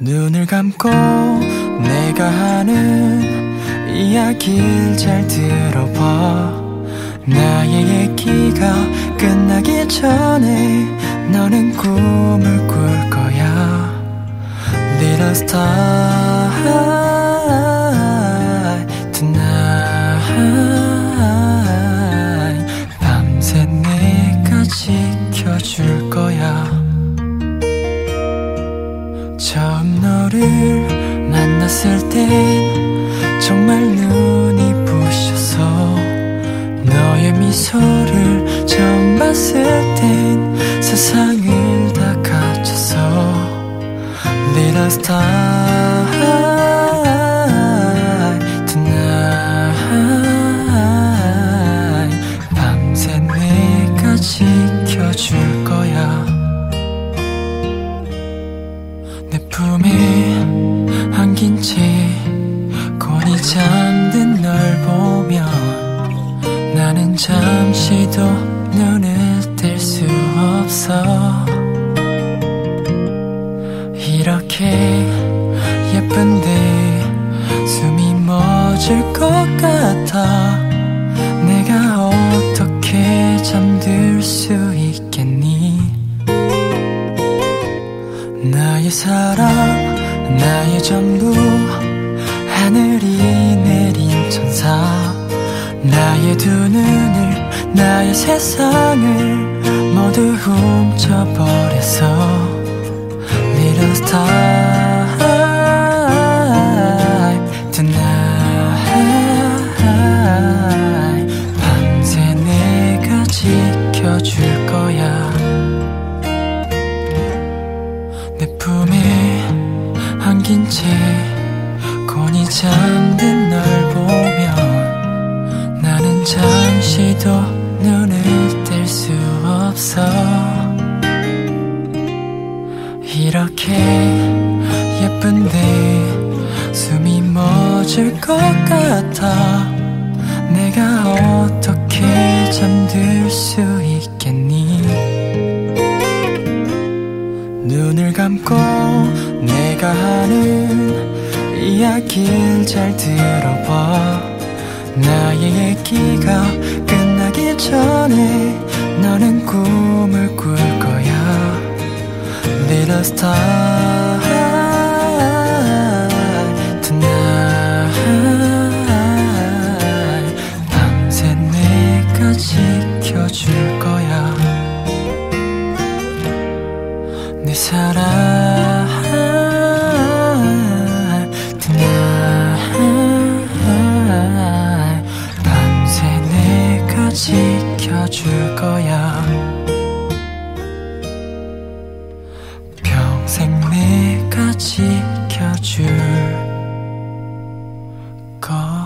눈을 감고 내가 하는 이야기를 잘 들어봐. 나의 얘기가 끝나기 전에 너는 꿈을 꿀 거야. Little star tonight 밤새 내가 지켜줄 너를 만났을 땐 정말 눈이 부셔서 너의 미소를 처음 봤을 땐 세상을 다 갖췄어 Little star 잠든 널 보면 나는 잠시도 눈을 뗄 수 없어. 이렇게 예쁜데 숨이 멎을 것 같아. 내가 어떻게 잠들 수 있겠니? 나의 사랑 나의 전부 하늘이 내린 천사 나의 두 눈을 나의 세상을 모두 훔쳐버려서 Little star tonight 밤새 내가 지켜줄 거야. 내 품에 안긴 채 잠든 널 보면 나는 잠시도 눈을 뗄 수 없어. 이렇게 예쁜데 숨이 멎을 것 같아. 내가 어떻게 잠들 수 있겠니? 눈을 감고 내가 하는 이야기를 잘 들어봐. 나의 얘기가 끝나기 전에 너는 꿈을 꿀 거야. Little star tonight. 밤새 내가 지켜줄 거야. 내 사랑 안아줄 거야. 평생 내가 지켜줄 거야